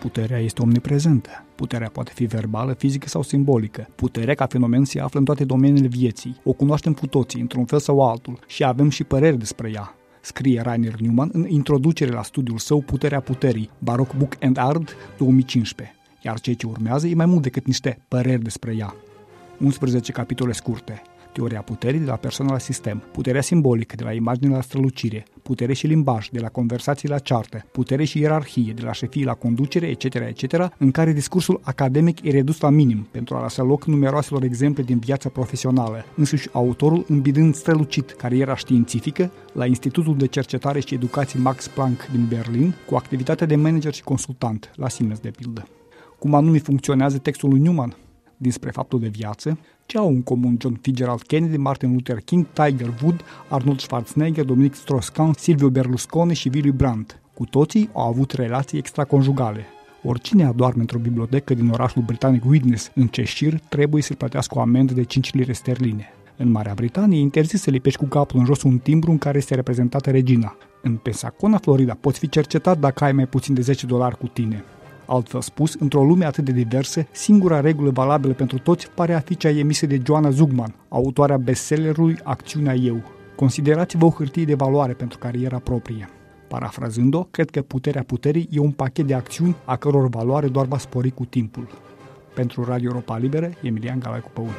Puterea este omniprezentă. Puterea poate fi verbală, fizică sau simbolică. Puterea ca fenomen se află în toate domeniile vieții. O cunoaștem cu toții, într-un fel sau altul, și avem și păreri despre ea scrie Rainer Newman în introducere la studiul său Puterea Puterii, Baroque Book and Art 2015, iar ceea ce urmează e mai mult decât niște păreri despre ea. 11 capitole scurte, teoria puterii de la persoană la sistem, puterea simbolică de la imagine la strălucire, putere și limbaj de la conversații la ceartă, putere și ierarhie de la șefii la conducere, etc., etc., în care discursul academic e redus la minim pentru a lăsa loc numeroaselor exemple din viața profesională, însuși autorul îmbidând strălucit cariera științifică la Institutul de Cercetare și Educație Max Planck din Berlin, cu activitatea de manager și consultant, la Siemens de pildă. Cum anume funcționează textul lui Newman? Dinspre faptul de viață, ce au în comun John Fitzgerald Kennedy, Martin Luther King, Tiger Wood, Arnold Schwarzenegger, Dominic Strauss-Kahn, Silvio Berlusconi și Willy Brandt? Cu toții au avut relații extraconjugale. Oricine adorme într-o bibliotecă din orașul britanic Widnes, în Cheshire, trebuie să plătească o amendă de 5 lire sterline. În Marea Britanie e interzis să lipești cu capul în jos un timbru în care este reprezentată regina. În Pensacola, Florida, poți fi cercetat dacă ai mai puțin de 10 dolari cu tine. Altfel spus, într-o lume atât de diversă, singura regulă valabilă pentru toți pare a fi cea emisă de Joanna Zugman, autoarea bestsellerului Acțiunea Eu. Considerați-vă o hârtie de valoare pentru cariera proprie. Parafrazând-o, cred că puterea puterii e un pachet de acțiuni a căror valoare doar va spori cu timpul. Pentru Radio Europa Liberă, Emilian Galaicu Păun.